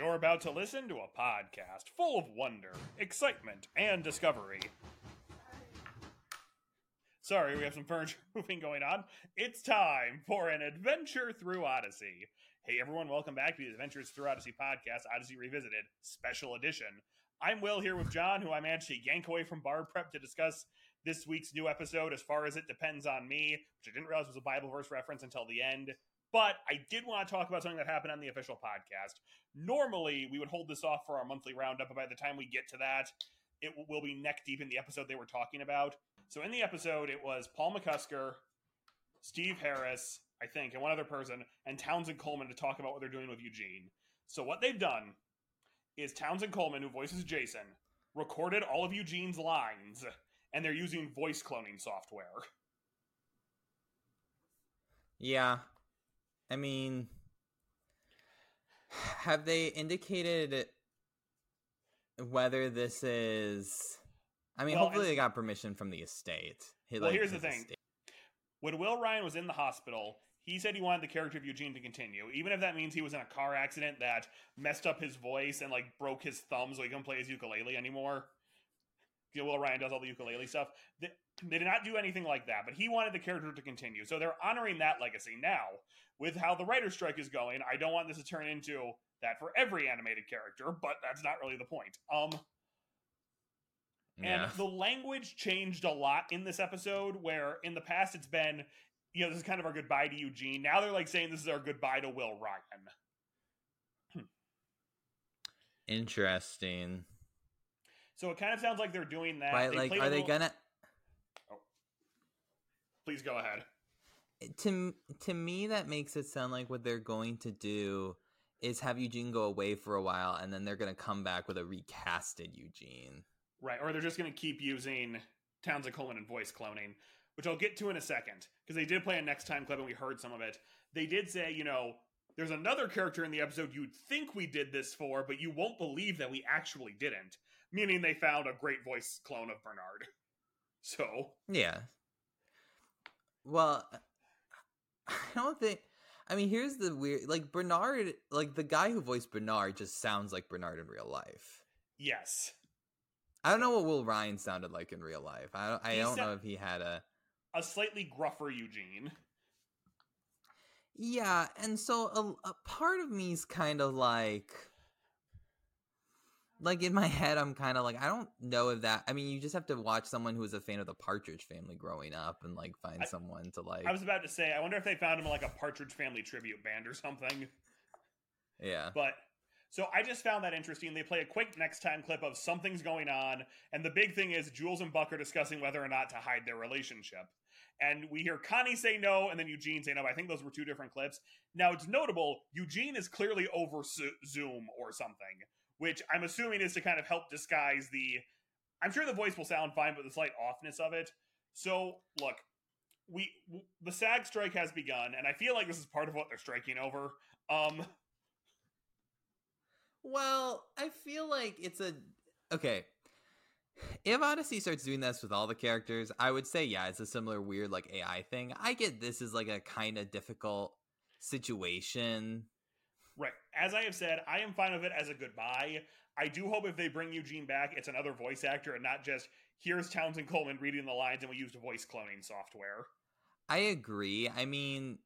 You're about to listen to a podcast full of wonder, excitement, and discovery. Sorry, we have some furniture moving going on. It's time for an adventure through Odyssey. Hey everyone, welcome back to the Adventures Through Odyssey podcast, Odyssey Revisited, special edition. I'm Will here with John, who I managed to yank away from bar prep to discuss this week's new episode as far as it depends on me, which I didn't realize was a Bible verse reference until the end. But I did want to talk about something that happened on the official podcast. Normally, we would hold this off for our monthly roundup, but by the time we get to that, it will be neck deep in the episode they were talking about. So in the episode, it was Paul McCusker, Steve Harris, I think, and one other person, and Townsend Coleman to talk about what they're doing with Eugene. So what they've done is Townsend Coleman, who voices Jason, recorded all of Eugene's lines, and they're using voice cloning software. Yeah. I mean, have they indicated whether this is? I mean, Well, hopefully they got permission from the estate. He- Well, like, here's the thing. estate. When Will Ryan was in the hospital, he said he wanted the character of Eugene to continue, even if that means he was in a car accident that messed up his voice and like broke his thumb, so he couldn't play his ukulele anymore. You know, Will Ryan does all the ukulele stuff. They, they did not do anything like that, but he wanted the character to continue, so they're honoring that legacy now. With how the writer's strike is going, I don't want this to turn into that for every animated character, but that's not really the point. Um, Yeah. and the language changed a lot in this episode, where in the past it's been, you know, this is kind of our goodbye to Eugene. Now they're like saying this is our goodbye to Will Ryan. Interesting. So it kind of sounds like they're doing that. Right? They Like, played a are they little- gonna? Please go ahead. To to me, that makes it sound like what they're going to do is have Eugene go away for a while, and then they're gonna come back with a recasted Eugene. Right, or they're just going to keep using Townsend Coleman and voice cloning, which I'll get to in a second because they did play a next time clip and we heard some of it. They did say, you know, there's another character in the episode you'd think we did this for, but you won't believe that we actually didn't. Meaning they found a great voice clone of Bernard. So Yeah. Well, uh, I don't think. I mean, here's the weird. Like Bernard, like the guy who voiced Bernard, just sounds like Bernard in real life. yes, I don't know what Will Ryan sounded like in real life. I don't, I don't know if he had a. a slightly gruffer Eugene. Yeah, and so a, a part of me's kind of like. Like in my head, I'm kind of like I don't know if that. I mean, you just have to watch someone who was a fan of the Partridge Family growing up, and like find I- someone to like. I was about to say, I wonder if they found him like a Partridge Family tribute band or something. yeah. But so I just found that interesting. They play a quick next time clip of something's going on, and the big thing is Jules and Buck are discussing whether or not to hide their relationship. And we hear Connie say no, and then Eugene say no. I think those were two different clips. Now it's notable Eugene is clearly over Zoom or something, which I'm assuming is to kind of help disguise the. I'm sure the voice will sound fine, but the slight offness of it. So look, we w- the SAG strike has begun, and I feel like this is part of what they're striking over. Um, Well, I feel like it's a okay. If Odyssey starts doing this with all the characters, I would say yeah, it's a similar weird like AI thing. I get this is like a kind of difficult situation. Right. As I have said, I am fine with it as a goodbye. I do hope if they bring Eugene back, it's another voice actor and not just here's Townsend Coleman reading the lines and we used voice cloning software. I agree. I mean,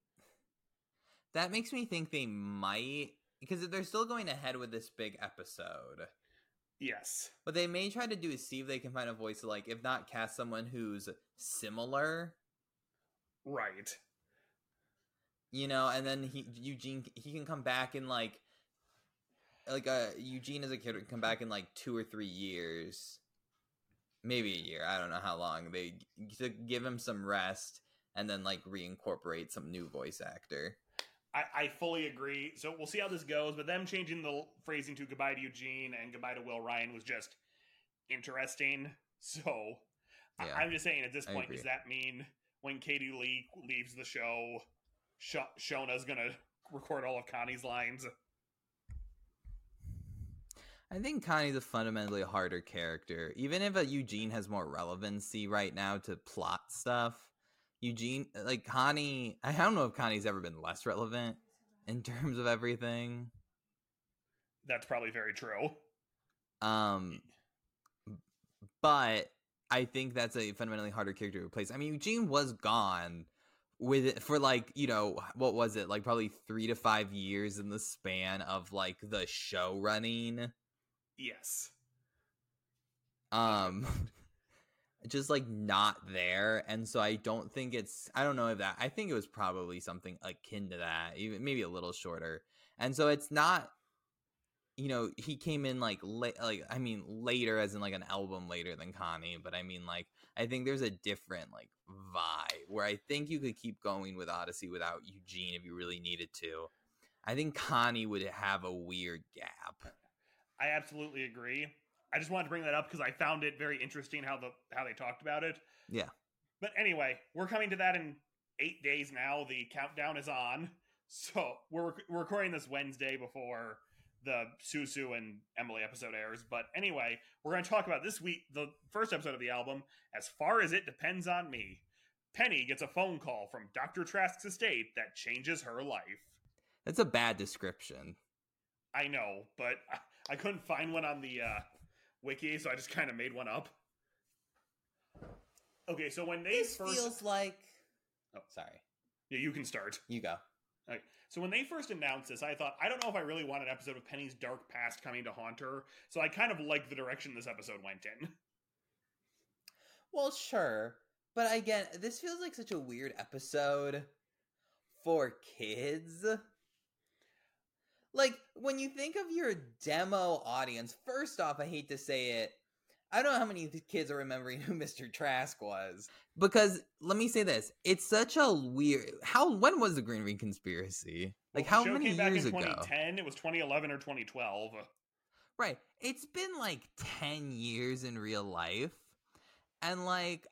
that makes me think they might because they're still going ahead with this big episode. Yes. What they may try to do is see if they can find a voice like, if not cast someone who's similar. Right. You know, and then he Eugene he can come back in like like uh Eugene as a kid can come back in like two or three years. Maybe a year. I don't know how long. They to give him some rest and then like reincorporate some new voice actor. I, I fully agree. So we'll see how this goes. But them changing the phrasing to goodbye to Eugene and goodbye to Will Ryan was just interesting. So Yeah, I, am just saying at this point, does that mean when Katie Leigh leaves the show, Sh- Shona's to record all of Connie's lines? I think Connie's a fundamentally harder character. Even if a Eugene has more relevancy right now to plot stuff, Eugene, like Connie, I don't know if Connie's ever been less relevant in terms of everything. That's probably very true. Um, but I think that's a fundamentally harder character to replace. I mean, Eugene was gone with it for like you know what was it like probably three to five years in the span of like the show running. Yes. um just like not there and so i don't think it's i don't know if that i think it was probably something akin to that even maybe a little shorter and so it's not you know he came in like late like i mean later as in like an album later than connie but i mean like i think there's a different like vibe where i think you could keep going with odyssey without eugene if you really needed to i think connie would have a weird gap I absolutely agree. I just wanted to bring that up because I found it very interesting how the how they talked about it. Yeah. But anyway, we're coming to that in eight days now. The countdown is on, so we're rec- we're recording this Wednesday before the Susu and Emily episode airs. But anyway, we're going to talk about this week the first episode of the album. As far as it depends on me, Penny gets a phone call from Doctor Trask's estate that changes her life. that's a bad description I know, but I, I couldn't find one on the uh, wiki, so I just kind of made one up. Okay, so when they this first, feels like Oh. sorry yeah, you can start. you go Okay. So when they first announced this, I thought I don't know if I really want an episode of Penny's dark past coming to haunt her. So I kind of liked the direction this episode went in. well sure but again this feels like such a weird episode for kids like when you think of your demo audience first off i hate to say it i don't know how many kids are remembering who mr trask was because let me say this it's such a weird how when was the green ring conspiracy like Well, how many came back years in ago 2010. It was 2011 or 2012. Right. It's been like 10 years in real life. And like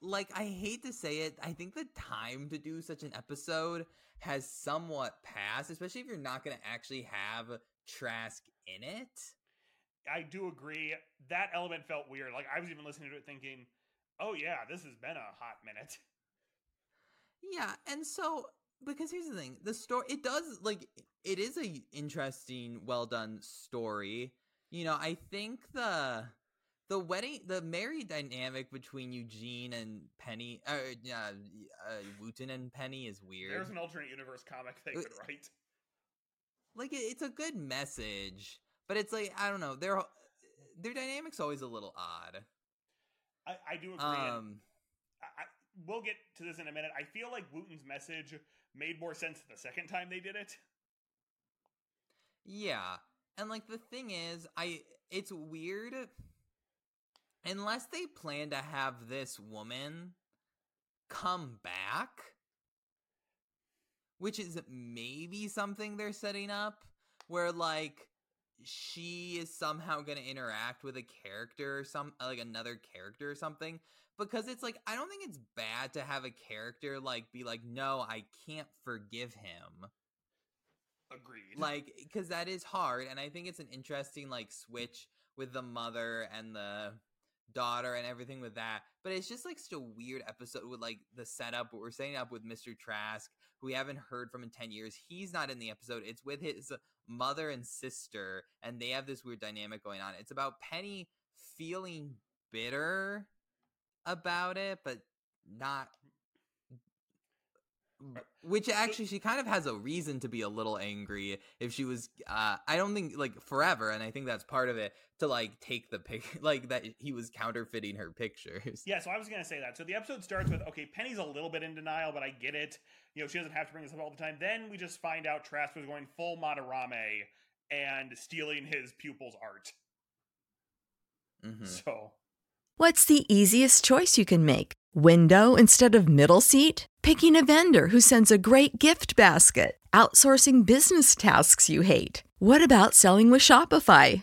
like I hate to say it, I think the time to do such an episode has somewhat passed, especially if you're not going to actually have Trask in it. I do agree. That element felt weird. Like I was even listening to it thinking, "Oh yeah, this has been a hot minute." Yeah, and so because here's the thing, the story it does like it is a interesting, well done story. You know, I think the the wedding, the married dynamic between Eugene and Penny, uh, yeah, uh, Wooton and Penny is weird. There's an alternate universe comic they Uh, could write. like it's a good message, but it's like I don't know, their their dynamic's always a little odd. I, I do agree. Um, I, I, we'll get to this in a minute. I feel like Wooton's message made more sense the second time they did it. Yeah. And like the thing is, I it's weird unless they plan to have this woman come back, which is maybe something they're setting up where like she is somehow going to interact with a character or some like another character or something because it's like I don't think it's bad to have a character like be like no, I can't forgive him Agreed. Like, because that is hard, and I think it's an interesting like switch with the mother and the daughter and everything with that. But it's just like such a weird episode with like the setup. What we're setting up with Mr. Trask, who we haven't heard from in 10 years. He's not in the episode. It's with his mother and sister, and they have this weird dynamic going on. It's about Penny feeling bitter about it, but not which actually she kind of has a reason to be a little angry if she was uh i don't think like forever and i think that's part of it to like take the pic like that he was counterfeiting her pictures yeah so i was gonna say that so the episode starts with okay penny's a little bit in denial but i get it you know she doesn't have to bring this up all the time then we just find out trask was going full madarame and stealing his pupil's art mm-hmm. so what's the easiest choice you can make window instead of middle seat Picking a vendor who sends a great gift basket? Outsourcing business tasks you hate? What about selling with Shopify?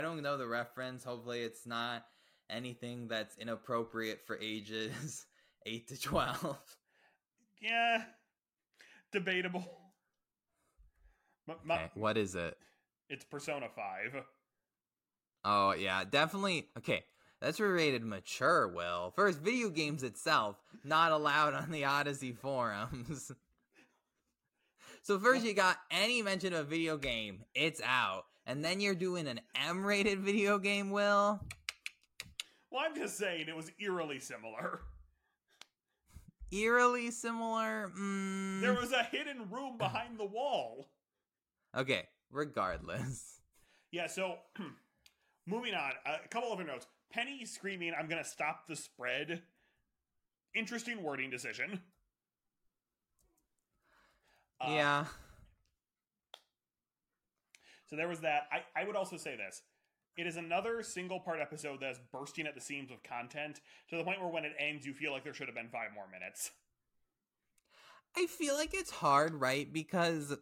I don't know the reference. Hopefully it's not anything that's inappropriate for ages 8 to 12. Yeah. Debatable. okay, what is it? It's Persona 5. Oh, yeah, definitely. Okay, that's rated mature, Will. First, video games itself, not allowed on the Odyssey forums. so, first, you got any mention of a video game, it's out and then you're doing an M-rated video game, Will. Well, I'm just saying it was eerily similar. Eerily similar. Mm. There was a hidden room behind the wall. Okay, regardless. Yeah, so moving on. A couple other notes. Penny screaming, "I'm gonna stop the spread." Interesting wording decision. Uh, yeah. So there was that. I, I would also say this. It is another single part episode that's bursting at the seams with content to the point where when it ends, you feel like there should have been five more minutes. I feel like it's hard, right? Because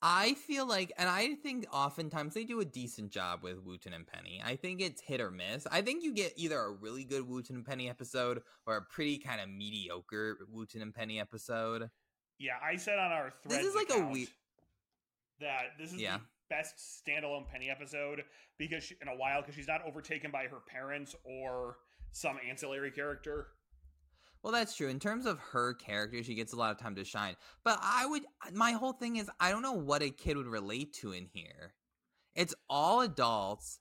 I feel like, and I think oftentimes they do a decent job with Wooton and Penny. I think it's hit or miss. I think you get either a really good Wooton and Penny episode or a pretty kind of mediocre Wooton and Penny episode. Yeah, I said on our thread. This is like account, a week that this is yeah. the best standalone Penny episode because she, in a while because she's not overtaken by her parents or some ancillary character. Well, that's true. In terms of her character, she gets a lot of time to shine. But I would, my whole thing is, I don't know what a kid would relate to in here. It's all adults,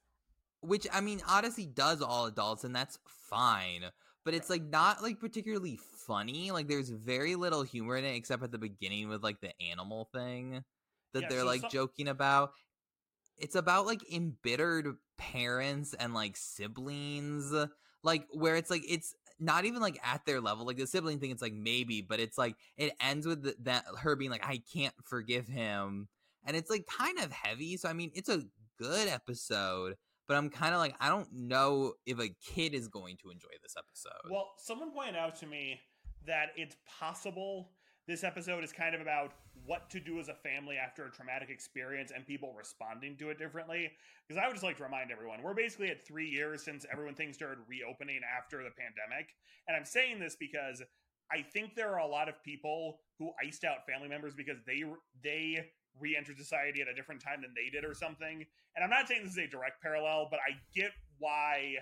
which I mean, Odyssey does all adults, and that's fine. But it's like not like particularly funny. Like there's very little humor in it, except at the beginning with like the animal thing that yeah, they're so like some... joking about. It's about like embittered parents and like siblings like where it's like it's not even like at their level. Like the sibling thing, it's like maybe, but it's like it ends with the, that her being like, I can't forgive him, and it's like kind of heavy. So I mean, it's a good episode, but I'm kind of like, I don't know if a kid is going to enjoy this episode. Well, someone pointed out to me that it's possible this episode is kind of about what to do as a family after a traumatic experience and people responding to it differently. Because I would just like to remind everyone, we're basically at three years since everyone things started reopening after the pandemic. And I'm saying this because I think there are a lot of people who iced out family members because they they re-entered society at a different time than they did or something. And I'm not saying this is a direct parallel, but I get why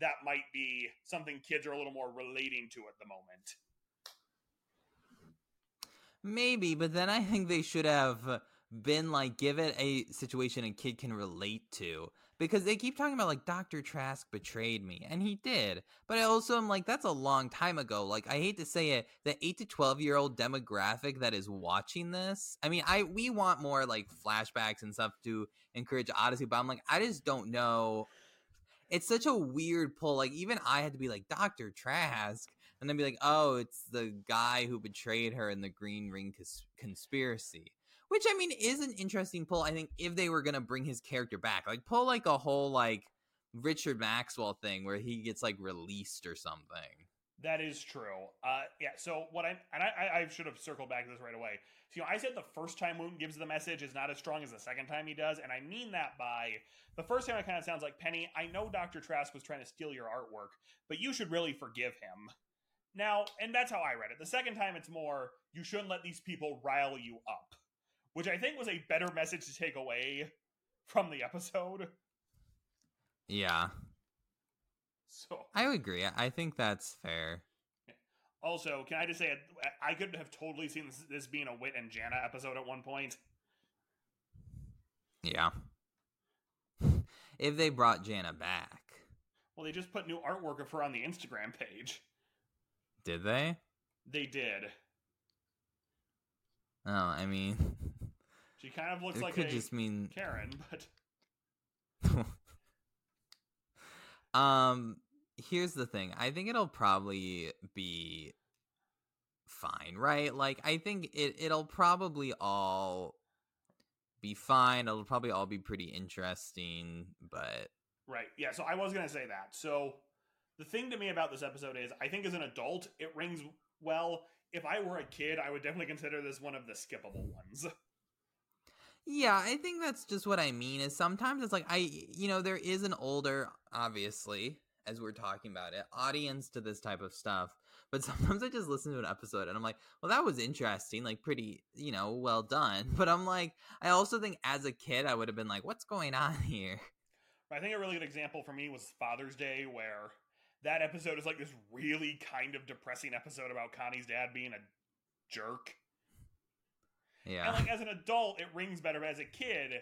that might be something kids are a little more relating to at the moment. Maybe, but then I think they should have been like, give it a situation a kid can relate to. Because they keep talking about like Dr. Trask betrayed me, and he did. But I also am like, that's a long time ago. Like, I hate to say it, the 8 to 12 year old demographic that is watching this. I mean, I we want more like flashbacks and stuff to encourage Odyssey, but I'm like, I just don't know. It's such a weird pull. Like, even I had to be like, Dr. Trask and then be like, oh, it's the guy who betrayed her in the Green Ring cons- conspiracy. Which I mean is an interesting pull. I think if they were gonna bring his character back, like pull like a whole like Richard Maxwell thing where he gets like released or something. That is true. Uh, yeah. So what I and I, I should have circled back to this right away. So you know, I said the first time Wooton gives the message is not as strong as the second time he does, and I mean that by the first time it kind of sounds like Penny. I know Doctor Trask was trying to steal your artwork, but you should really forgive him. Now, and that's how I read it. The second time, it's more, you shouldn't let these people rile you up, which I think was a better message to take away from the episode. Yeah. So I agree. I think that's fair. Also, can I just say, I could have totally seen this, this being a Whit and Jana episode at one point. Yeah. if they brought Jana back. Well, they just put new artwork of her on the Instagram page. Did they? They did. Oh, I mean, she kind of looks it like could a just mean Karen, but. um, here's the thing. I think it'll probably be fine, right? Like, I think it it'll probably all be fine. It'll probably all be pretty interesting, but right, yeah. So I was gonna say that. So the thing to me about this episode is I think as an adult, it rings well. If I were a kid, I would definitely consider this one of the skippable ones. Yeah, I think that's just what I mean is sometimes it's like I you know, there is an older, obviously, as we're talking about it, audience to this type of stuff. But sometimes I just listen to an episode and I'm like, well, that was interesting, like pretty, you know, well done. But I'm like, I also think as a kid, I would have been like, what's going on here? I think a really good example for me was Father's Day, where that episode is like this really kind of depressing episode about Connie's dad being a jerk. Yeah. And like as an adult, it rings better. But as a kid,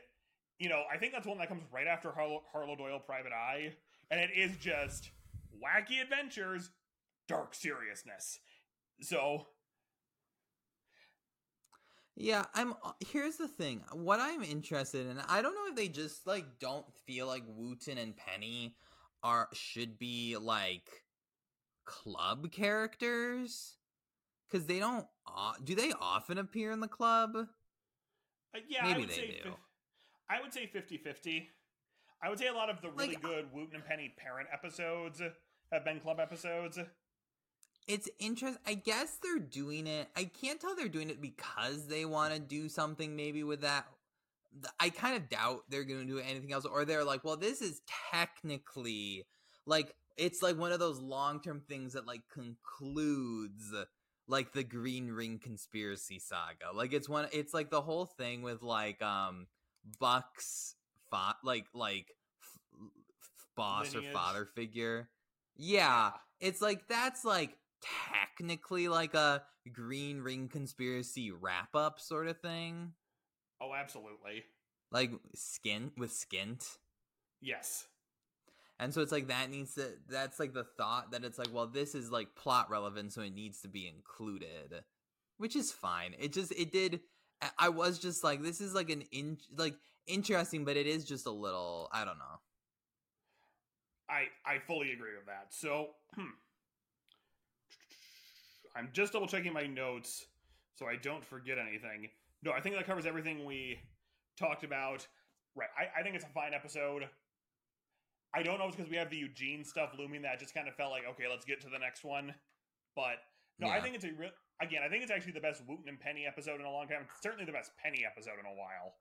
you know, I think that's one that comes right after Harlow, Harlow Doyle Private Eye, and it is just wacky adventures, dark seriousness. So. Yeah, I'm here's the thing. What I'm interested in, I don't know if they just like don't feel like Wooton and Penny are should be like club characters? Because they don't uh, do they often appear in the club? Uh, yeah maybe I would they say do. I would say 50-50 i would say a lot of the really Like, good wooton and penny parent episodes have been club episodes. It's interesting i guess they're doing it i can't tell they're doing it because they want to do something maybe with that th- i kind of doubt they're going to do anything else or they're like well this is technically like it's like one of those long-term things that like concludes like the green ring conspiracy saga. Like it's one it's like the whole thing with like um buck's fa- like like f- f- boss Lineage. or father figure. Yeah. It's like that's like technically like a green ring conspiracy wrap up sort of thing oh absolutely. Like skin with skint? Yes. And so it's like that needs to that's like the thought that it's like well this is like plot relevant so it needs to be included which is fine. It just it did I- was just like this is like an in like interesting but it is just a little i don't know. I i fully agree with that. So hmm. I'm just double checking my notes so I don't forget anything. No, I think that covers everything we talked about. Right. I, I think it's a fine episode. I don't know if it's because we have the Eugene stuff looming that just kind of felt like, okay, let's get to the next one. But no, I think it's a real again, I think it's actually the best Wooton and Penny episode in a long time. It's certainly the best Penny episode in a while.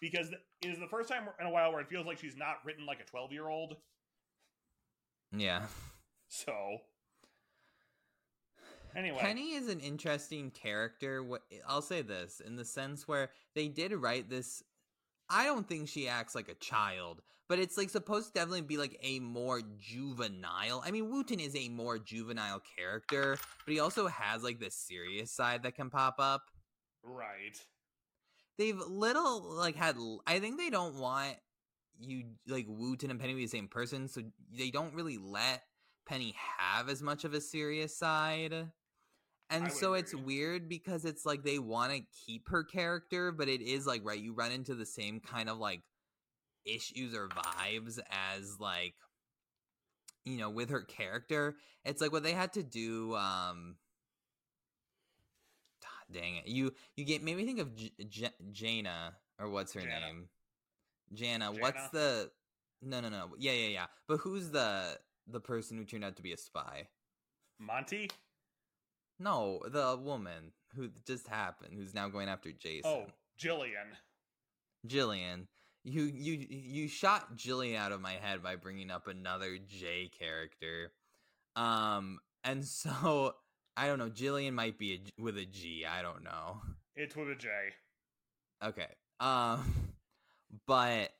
Because it is the first time in a while where it feels like she's not written like a 12 year old. Yeah. So anyway. Penny is an interesting character. I'll say this in the sense where they did write this. I don't think she acts like a child, but it's like supposed to definitely be like a more juvenile. I mean, Wooton is a more juvenile character, but he also has like this serious side that can pop up. Right. They've little like had. I think they don't want you like Wooton and Penny to be the same person, so they don't really let Penny have as much of a serious side. And so it's weird because it's like they want to keep her character, but it is like right, you run into the same kind of like issues or vibes as like you know with her character. It's like what they had to do um ah, dang it. You you get maybe think of J- J- Jaina or what's her Jana. name? Jana. What's the No, no, no. Yeah, yeah, yeah. But who's the the person who turned out to be a spy? Monty? No, the woman who just happened, who's now going after Jason. Oh, Jillian. Jillian. You you you shot Jillian out of my head by bringing up another J character. Um and so I don't know, Jillian might be a, with a G, I don't know. It's with a J. Okay. Um but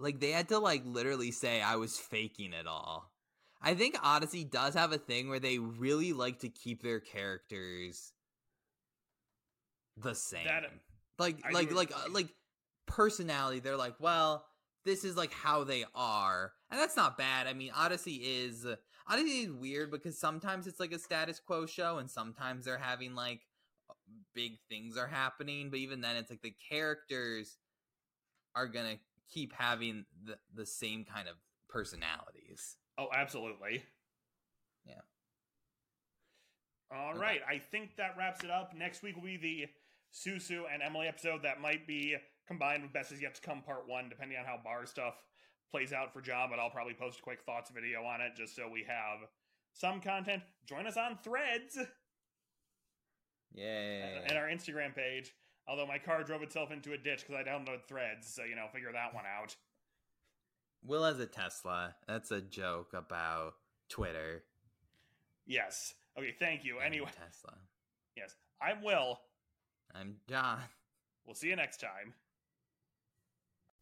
like they had to like literally say I was faking it all. I think Odyssey does have a thing where they really like to keep their characters the same. That- like I like like uh, like personality they're like, well, this is like how they are. And that's not bad. I mean, Odyssey is Odyssey is weird because sometimes it's like a status quo show and sometimes they're having like big things are happening, but even then it's like the characters are going to keep having the the same kind of personalities. Oh, absolutely. Yeah. All Okay. right. I think that wraps it up. Next week will be the Susu and Emily episode that might be combined with Best Is Yet to Come Part 1, depending on how bar stuff plays out for John, but I'll probably post a quick thoughts video on it just so we have some content. Join us on threads Yay. and our Instagram page. Although my car drove itself into a ditch because I downloaded threads, so you know, figure that one out. Will has a Tesla. That's a joke about Twitter. Yes. Okay, thank you. and Anyway, Tesla. yes. I'm Will. I'm John. We'll see you next time.